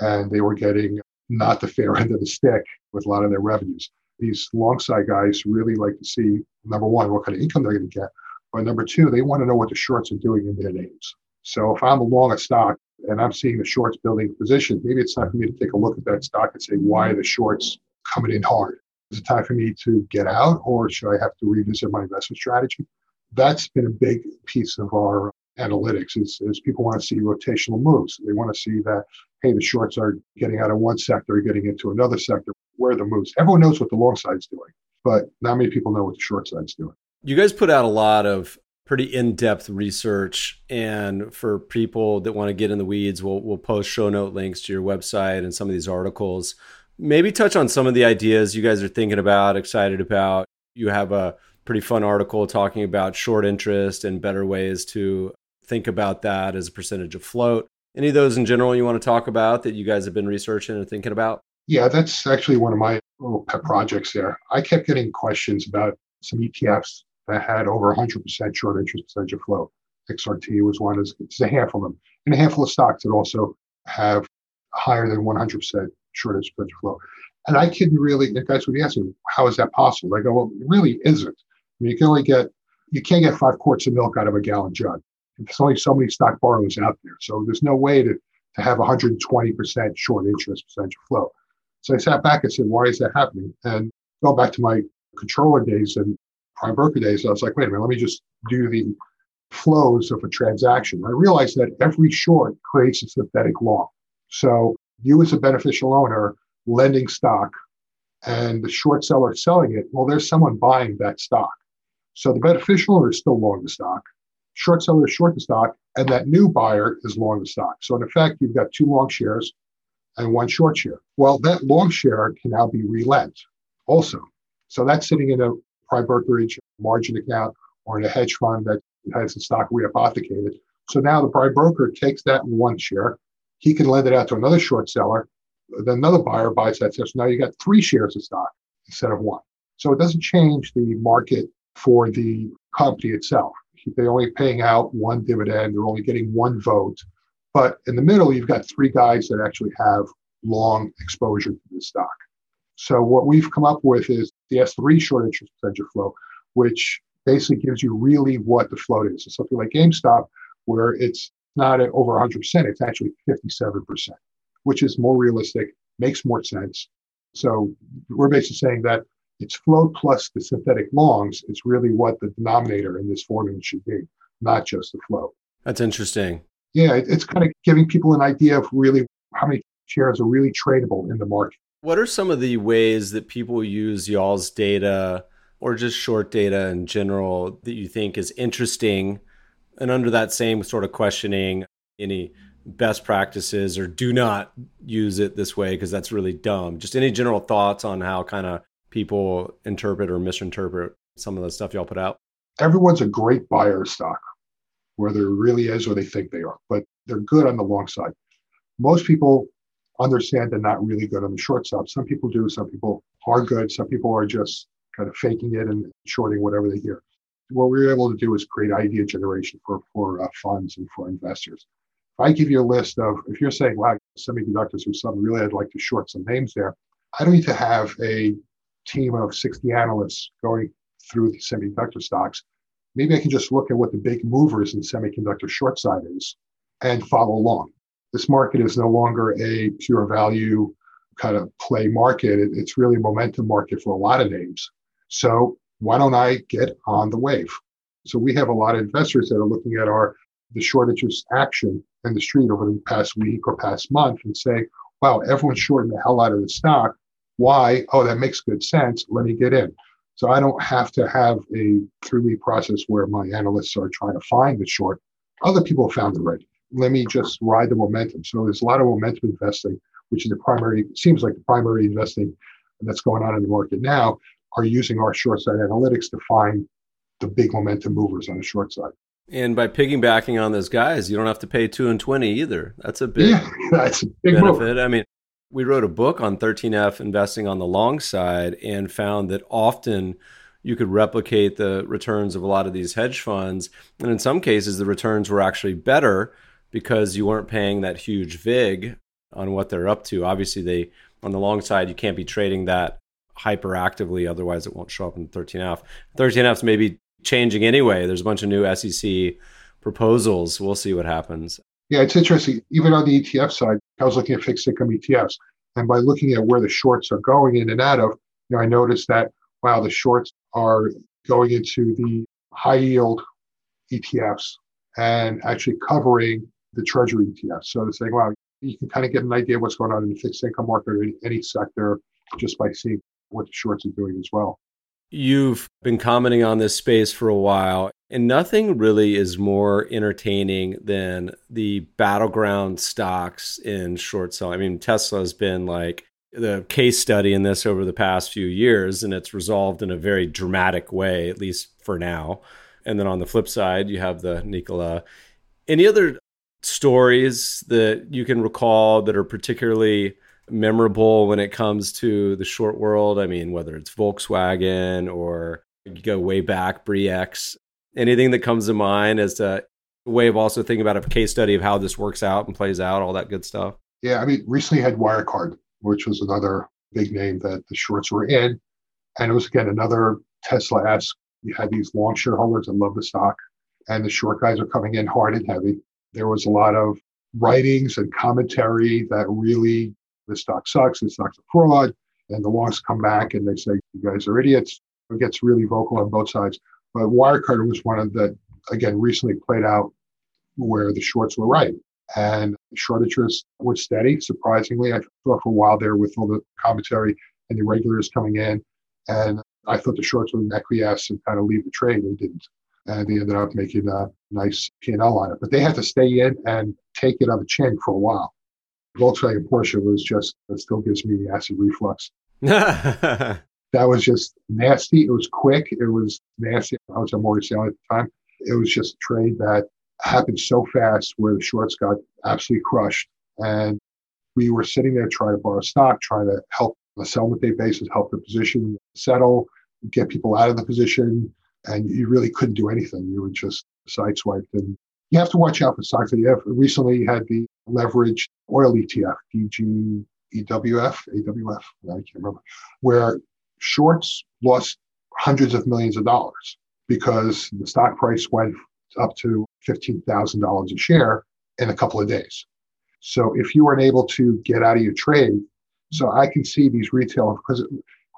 And they were getting not the fair [LAUGHS] end of the stick with a lot of their revenues. these long side guys really like to see number one, what kind of income they're going to get. But number two, they want to know what the shorts are doing in their names. So if I'm a long a stock and I'm seeing the shorts building position, maybe it's time for me to take a look at that stock and say, why are the shorts coming in hard? Is it time for me to get out or should I have to revisit my investment strategy? That's been a big piece of our analytics is, is people want to see rotational moves. They want to see that, hey, the shorts are getting out of one sector, getting into another sector. Where are the moves? Everyone knows what the long side's doing, but not many people know what the short side's doing. You guys put out a lot of pretty in-depth research and for people that want to get in the weeds we'll, we'll post show note links to your website and some of these articles maybe touch on some of the ideas you guys are thinking about excited about you have a pretty fun article talking about short interest and better ways to think about that as a percentage of float. Any of those in general you want to talk about that you guys have been researching and thinking about? Yeah, that's actually one of my little pet projects there. I kept getting questions about some ETFs that had over 100% short interest percentage of float. XRT was one, there's a handful of them, and a handful of stocks that also have higher than 100% short interest percentage of float. And I couldn't really, the guys would ask me, how is that possible? I go, well, it really isn't. I mean, you can only get, you can't get five quarts of milk out of a gallon jug. There's only so many stock borrowers out there. So there's no way to, to have 120% short interest percentage flow. So I sat back and said, why is that happening? And go back to my controller days and prime broker days. I was like, wait a minute, let me just do the flows of a transaction. I realized that every short creates a synthetic long. So you as a beneficial owner lending stock and the short seller selling it, well, there's someone buying that stock. So the beneficial owner is still long the stock short seller short the stock, and that new buyer is long the stock. So in effect, you've got two long shares and one short share. Well, that long share can now be relent also. So that's sitting in a prime brokerage margin account or in a hedge fund that has the stock rehypothecated. So now the prime broker takes that one share, he can lend it out to another short seller. Then another buyer buys that share. So now you got three shares of stock instead of one. So it doesn't change the market for the company itself they're only paying out one dividend. They're only getting one vote. But in the middle, you've got three guys that actually have long exposure to the stock. So what we've come up with is the S3 short interest percentage flow, which basically gives you really what the float is. It's something like GameStop, where it's not at over 100%, it's actually 57%, which is more realistic, makes more sense. So we're basically saying that it's float plus the synthetic longs is really what the denominator in this formula should be, not just the float. That's interesting. Yeah, it's kind of giving people an idea of really how many shares are really tradable in the market. What are some of the ways that people use y'all's data or just short data in general that you think is interesting? And under that same sort of questioning, any best practices or do not use it this way because that's really dumb. Just any general thoughts on how kind of people interpret or misinterpret some of the stuff y'all put out? Everyone's a great buyer of stock, whether it really is or they think they are, but they're good on the long side. Most people understand they're not really good on the short side. Some people do, some people are good, some people are just kind of faking it and shorting whatever they hear. What we are able to do is create idea generation for, for uh, funds and for investors. If I give you a list of, if you're saying, wow, semiconductors or something, really, I'd like to short some names there. I don't need to have a team of 60 analysts going through the semiconductor stocks, maybe I can just look at what the big movers in semiconductor short side is and follow along. This market is no longer a pure value kind of play market. it's really a momentum market for a lot of names. So why don't I get on the wave? So we have a lot of investors that are looking at our the short interest action in the street over the past week or past month and say, wow, everyone's shorting the hell out of the stock. Why? Oh, that makes good sense. Let me get in. So I don't have to have a three week process where my analysts are trying to find the short. Other people have found it already. Let me just ride the momentum. So there's a lot of momentum investing, which is the primary, seems like the primary investing that's going on in the market now, are using our short side analytics to find the big momentum movers on the short side. And by piggybacking on those guys, you don't have to pay two and twenty either. That's a big, yeah, [LAUGHS] that's a big benefit. Move. I mean, we wrote a book on 13F investing on the long side and found that often you could replicate the returns of a lot of these hedge funds. And in some cases, the returns were actually better because you weren't paying that huge VIG on what they're up to. Obviously, they on the long side, you can't be trading that hyperactively. Otherwise, it won't show up in 13F. 13F is maybe changing anyway. There's a bunch of new SEC proposals. We'll see what happens. Yeah, it's interesting. Even on the ETF side, I was looking at fixed income ETFs. And by looking at where the shorts are going in and out of, you know, I noticed that, wow, the shorts are going into the high yield ETFs and actually covering the treasury ETFs. So they're saying, wow, you can kind of get an idea of what's going on in the fixed income market or in any sector just by seeing what the shorts are doing as well. You've been commenting on this space for a while, and nothing really is more entertaining than the battleground stocks in short selling. I mean, Tesla has been like the case study in this over the past few years, and it's resolved in a very dramatic way, at least for now. And then on the flip side, you have the Nikola. Any other stories that you can recall that are particularly memorable when it comes to the short world? I mean, whether it's Volkswagen or you go way back, Bre-X, anything that comes to mind as a way of also thinking about a case study of how this works out and plays out, all that good stuff? Yeah, I mean, recently had Wirecard, which was another big name that the shorts were in. And it was, again, another Tesla esque. You had these long shareholders that love the stock, and the short guys are coming in hard and heavy. There was a lot of writings and commentary that really the stock sucks, the stock's a fraud, and the longs come back and they say you guys are idiots. It gets really vocal on both sides. But Wirecard was one of the again recently played out where the shorts were right. And short interest was steady, surprisingly. I thought for a while there with all the commentary and the regulars coming in. And I thought the shorts would acquiesce and kind of leave the trade. They didn't and they ended up making a nice P&L on it. But they had to stay in and take it on the chin for a while. Volkswagen Porsche was just, it still gives me acid reflux. [LAUGHS] that was just nasty. It was quick. It was nasty. I was at Morgan Stanley at the time. It was just a trade that happened so fast where the shorts got absolutely crushed. And we were sitting there trying to borrow stock, trying to help on a settlement day basis, help the position settle, get people out of the position, and you really couldn't do anything. You were just sideswiped. And you have to watch out for stocks you have. Recently, you had the leveraged oil ETF, DG, EWF, AWF, I can't remember, where shorts lost hundreds of millions of dollars because the stock price went up to $15,000 a share in a couple of days. So if you weren't able to get out of your trade, so I can see these retail, because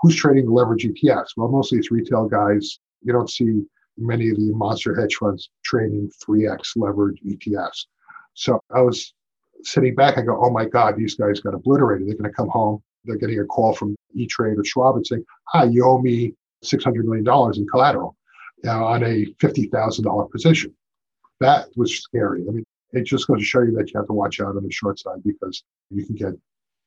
who's trading the leverage ETFs? Well, mostly it's retail guys you don't see many of the monster hedge funds trading 3x leverage ETFs. So I was sitting back and go, oh my God, these guys got obliterated. They're going to come home. They're getting a call from E Trade or Schwab and saying, hi, you owe me $600 million in collateral uh, on a $50,000 position. That was scary. I mean, it just goes to show you that you have to watch out on the short side because you can get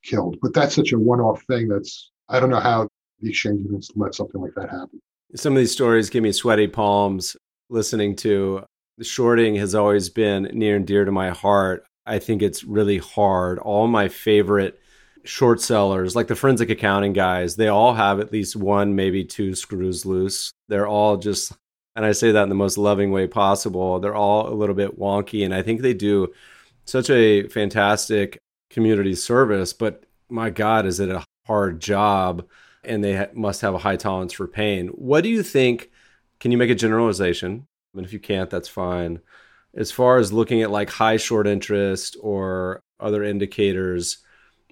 killed. But that's such a one off thing that's, I don't know how the exchange let something like that happen. Some of these stories give me sweaty palms listening to. The shorting has always been near and dear to my heart. I think it's really hard. All my favorite short sellers, like the forensic accounting guys, they all have at least one, maybe two screws loose. They're all just, and I say that in the most loving way possible, they're all a little bit wonky. And I think they do such a fantastic community service. But my God, is it a hard job? and they ha- must have a high tolerance for pain. What do you think? Can you make a generalization? And if you can't, that's fine. As far as looking at like high short interest or other indicators,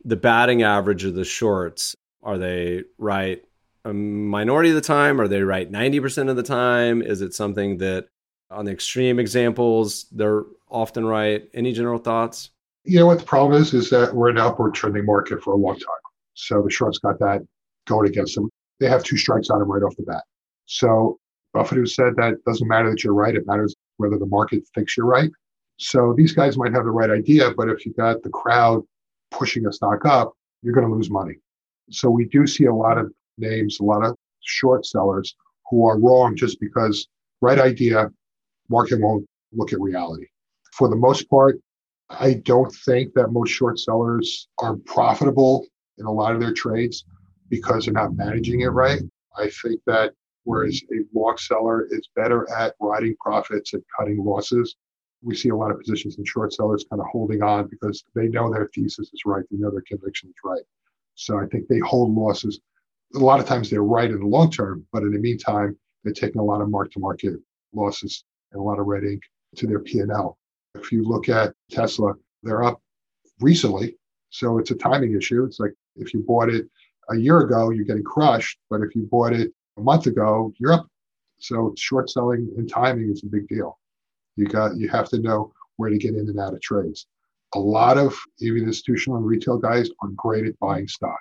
the batting average of the shorts, are they right a minority of the time? Are they right 90% of the time? Is it something that on the extreme examples, they're often right? Any general thoughts? You know what the problem is? Is that we're in an upward trending market for a long time. So the shorts got that going against them. They have two strikes on them right off the bat. So Buffett who said that doesn't matter that you're right, it matters whether the market thinks you're right. So these guys might have the right idea, but if you got the crowd pushing a stock up, you're going to lose money. So we do see a lot of names, a lot of short sellers who are wrong just because right idea, market won't look at reality. For the most part, I don't think that most short sellers are profitable in a lot of their trades because they're not managing it right. I think that whereas a long seller is better at riding profits and cutting losses, we see a lot of positions in short sellers kind of holding on because they know their thesis is right, they know their conviction is right. So I think they hold losses a lot of times they're right in the long term, but in the meantime, they're taking a lot of mark to market losses and a lot of red ink to their P&L. If you look at Tesla, they're up recently. So it's a timing issue. It's like if you bought it a year ago, you're getting crushed. But if you bought it a month ago, you're up. So short selling and timing is a big deal. You got you have to know where to get in and out of trades. A lot of even institutional and retail guys are great at buying stock.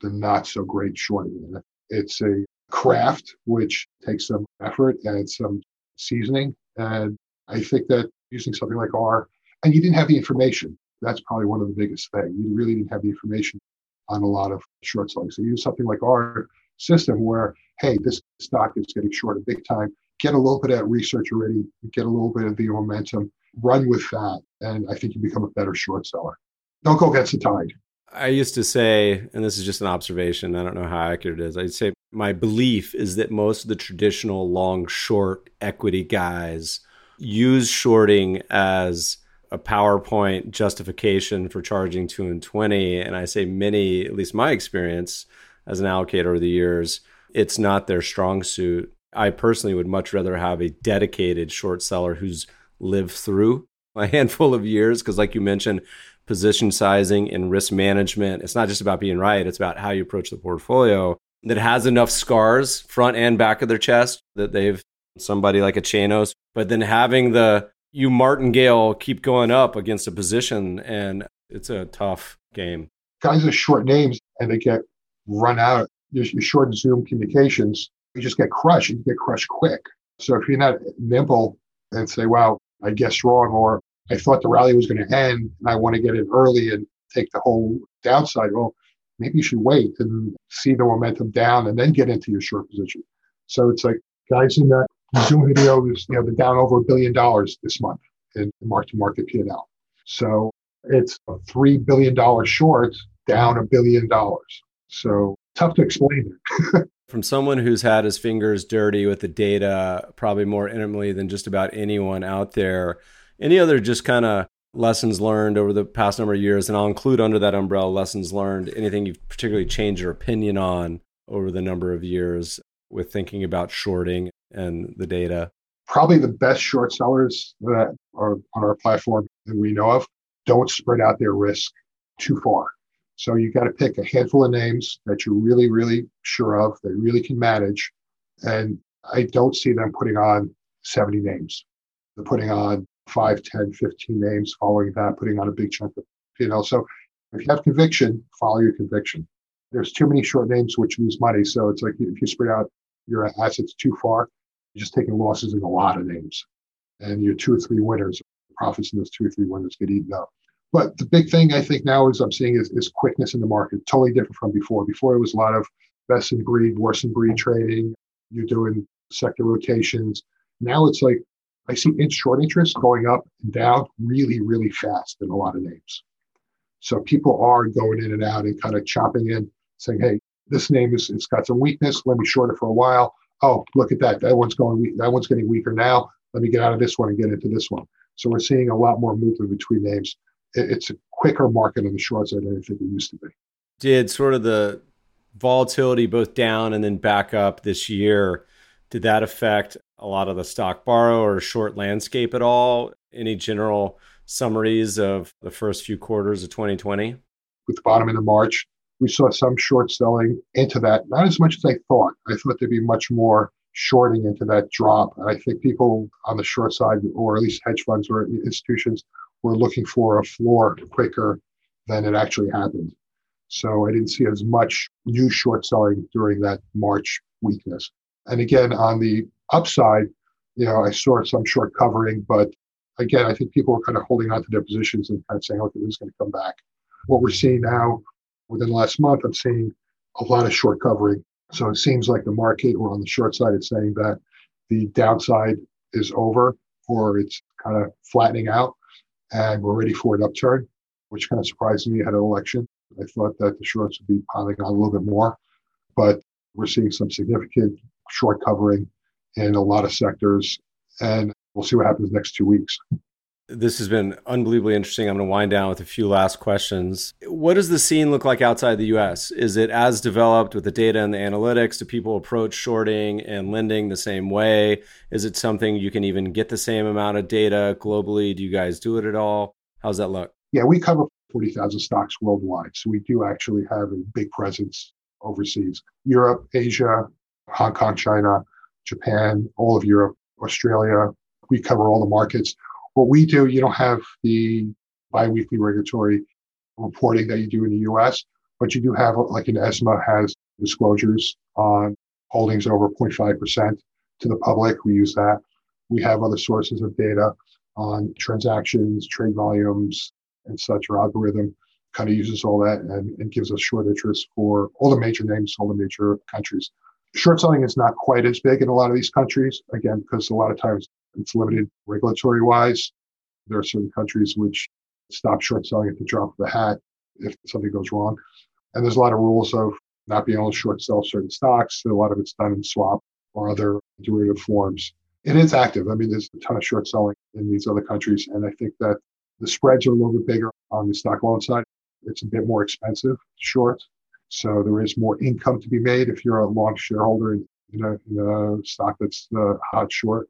They're not so great shorting it. It's a craft which takes some effort and some seasoning. And I think that using something like R, and you didn't have the information. That's probably one of the biggest things. You really didn't have the information on a lot of short selling. So use something like our system where, hey, this stock is getting shorted big time. Get a little bit of that research already, get a little bit of the momentum, run with that. And I think you become a better short seller. Don't go against the tide. I used to say, and this is just an observation, I don't know how accurate it is. I'd say my belief is that most of the traditional long short equity guys use shorting as a PowerPoint justification for charging two and 20. And I say many, at least my experience as an allocator over the years, it's not their strong suit. I personally would much rather have a dedicated short seller who's lived through a [LAUGHS] handful of years. Because, like you mentioned, position sizing and risk management, it's not just about being right, it's about how you approach the portfolio that has enough scars, front and back of their chest, that they've somebody like a Chanos, but then having the you martingale keep going up against a position, and it's a tough game. Guys are short names and they get run out. You're short Zoom communications. You just get crushed. You get crushed quick. So if you're not nimble and say, "Wow, I guessed wrong," or "I thought the rally was going to end and I want to get in early and take the whole downside," well, maybe you should wait and see the momentum down and then get into your short position. So it's like guys in that Zoom video is, you know, they're down over a billion dollars this month in mark to market P&L. So it's a $3 billion short down a billion dollars. So tough to explain it. [LAUGHS] From someone who's had his fingers dirty with the data probably more intimately than just about anyone out there, any other just kind of lessons learned over the past number of years? And I'll include under that umbrella lessons learned, anything you've particularly changed your opinion on over the number of years with thinking about shorting and the data? Probably the best short sellers that are on our platform that we know of don't spread out their risk too far. So you got to pick a handful of names that you're really, really sure of, that really can manage. And I don't see them putting on 70 names. They're putting on 5, 10, 15 names, following that, putting on a big chunk of P&L. So if you have conviction, follow your conviction. There's too many short names which lose money. So it's like if you spread out your assets too far, you're just taking losses in a lot of names. And your two or three winners, profits in those two or three winners get eaten up. But the big thing I think now is I'm seeing is, is quickness in the market, totally different from before. Before it was a lot of best in breed, worst in breed trading. You're doing sector rotations. Now it's like I see short interest going up and down really, really fast in a lot of names. So people are going in and out and kind of chopping in, saying, hey, this name is it's got some weakness. Let me short it for a while oh, look at that. That one's going weak. That one's getting weaker now. Let me get out of this one and get into this one. So we're seeing a lot more movement between names. It's a quicker market on the short side than I think it used to be. Did sort of the volatility both down and then back up this year, did that affect a lot of the stock borrow or short landscape at all? Any general summaries of the first few quarters of 2020? With the bottom of March, we saw some short selling into that, not as much as I thought. I thought there'd be much more shorting into that drop. And I think people on the short side, or at least hedge funds or institutions, were looking for a floor quicker than it actually happened. So I didn't see as much new short selling during that March weakness. And again, on the upside, you know, I saw some short covering, but again, I think people were kind of holding on to their positions and kind of saying, okay, this is going to come back. What we're seeing now within the last month, I'm seeing a lot of short covering. So it seems like the market, or on the short side, it's saying that the downside is over or it's kind of flattening out and we're ready for an upturn, which kind of surprised me ahead of election. I thought that the shorts would be piling on a little bit more, but we're seeing some significant short covering in a lot of sectors. And we'll see what happens next two weeks This has been unbelievably interesting. I'm going to wind down with a few last questions. What does the scene look like outside the US? Is it as developed with the data and the analytics? Do people approach shorting and lending the same way? Is it something you can even get the same amount of data globally? Do you guys do it at all? How's that look? Yeah, we cover 40,000 stocks worldwide. So we do actually have a big presence overseas Europe, Asia, Hong Kong, China, Japan, all of Europe, Australia. We cover all the markets. What we do, you don't have the biweekly regulatory reporting that you do in the US, but you do have, like an ESMA has disclosures on holdings over 0.5% to the public. We use that. We have other sources of data on transactions, trade volumes, and such. Our algorithm kind of uses all that and, and gives us short interest for all the major names, all the major countries. Short selling is not quite as big in a lot of these countries, again, because a lot of times it's limited regulatory wise. There are certain countries which stop short selling at the drop of a hat if something goes wrong. And there's a lot of rules of not being able to short sell certain stocks. A lot of it's done in swap or other derivative forms. It is active. I mean, there's a ton of short selling in these other countries. And I think that the spreads are a little bit bigger on the stock loan side. It's a bit more expensive short. So there is more income to be made if you're a long shareholder in, a, in a stock that's uh, hot short.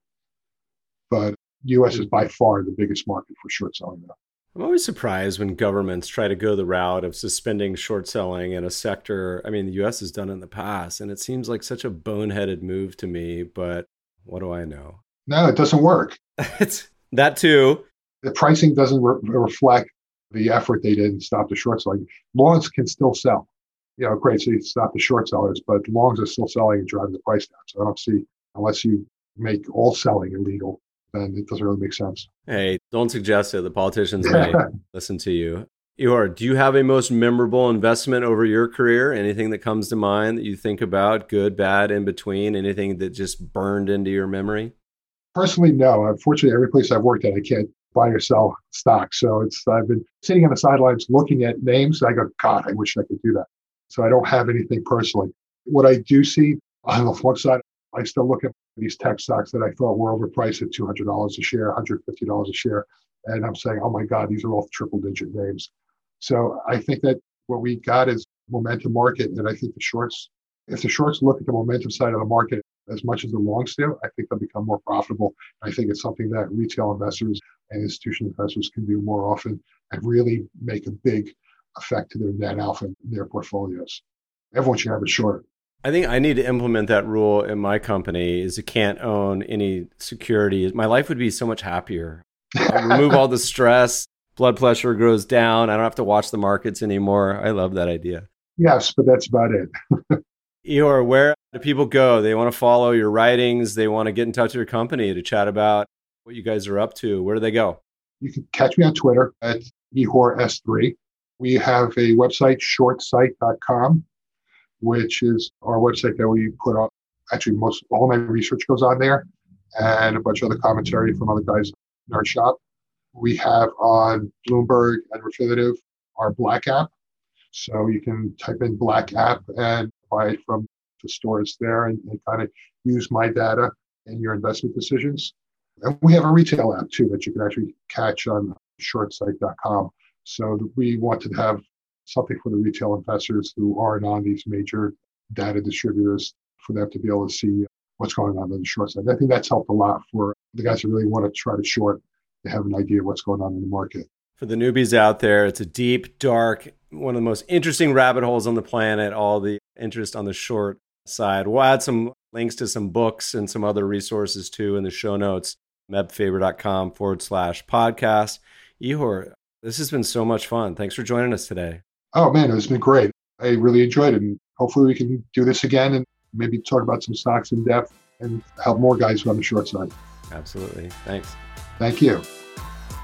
But the U.S. is by far the biggest market for short selling now. I'm always surprised when governments try to go the route of suspending short selling in a sector. I mean, the US has done it in the past, and it seems like such a boneheaded move to me, but what do I know? No, it doesn't work. it's [LAUGHS] that too. The pricing doesn't re- reflect the effort they did to stop the short selling. Longs can still sell. You know, great. So you stop the short sellers, but longs are still selling and driving the price down. So I don't see, unless you make all selling illegal, then it doesn't really make sense. Hey, don't suggest it. The politicians may [LAUGHS] listen to you. Ihor, do you have a most memorable investment over your career? Anything that comes to mind that you think about, good, bad, in between? Anything that just burned into your memory? Personally, no. Unfortunately, every place I've worked at, I can't buy or sell stock. So it's I've been sitting on the sidelines looking at names. I go, God, I wish I could do that. So I don't have anything personally. What I do see on the flip side, I still look at these tech stocks that I thought were overpriced at $200 a share, $150 a share. And I'm saying, oh my God, these are all triple digit names. So I think that what we got is momentum market. And I think the shorts, if the shorts look at the momentum side of the market as much as the longs do, I think they'll become more profitable. I think it's something that retail investors and institutional investors can do more often and really make a big effect to their net alpha in their portfolios. Everyone should have a short. I think I need to implement that rule in my company is you can't own any securities. My life would be so much happier. remove all the [LAUGHS] stress, blood pressure goes down. I don't have to watch the markets anymore. I love that idea. Yes, but that's about it. Ihor, where do people go? They want to follow your writings. They want to get in touch with your company to chat about what you guys are up to. Where do they go? You can catch me on Twitter at Ihor3. We have a website, shortsight.com, which is our website that we put up. Actually, most all my research goes on there and a bunch of other commentary from other guys in our shop. We have on Bloomberg and Refinitiv our Black app. So you can type in Black app and buy it from the stores there and, and kind of use my data in your investment decisions. And we have a retail app too that you can actually catch on shortsight.com. So we wanted to have something for the retail investors who aren't on these major data distributors for them to be able to see what's going on on the short side. I think that's helped a lot for the guys who really want to try to short to have an idea of what's going on in the market. For the newbies out there, it's a deep, dark, one of the most interesting rabbit holes on the planet, all the interest on the short side. We'll add some links to some books and some other resources too in the show notes, mebfaber.com forward slash podcast. Ihor, this has been so much fun. Thanks for joining us today. Oh, man, it's been great. I really enjoyed it. And hopefully we can do this again and maybe talk about some stocks in depth and help more guys on the short side. Absolutely. Thanks. Thank you.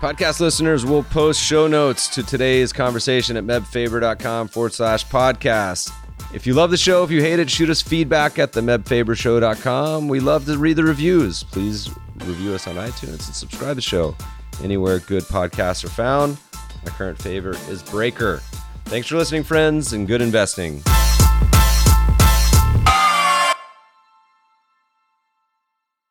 Podcast listeners will post show notes to today's conversation at mebfaber.com forward slash podcast. If you love the show, if you hate it, shoot us feedback at the mebfabershow.com. We love to read the reviews. Please review us on iTunes and subscribe to the show anywhere good podcasts are found. My current favorite is Breaker. Thanks for listening, friends, and good investing.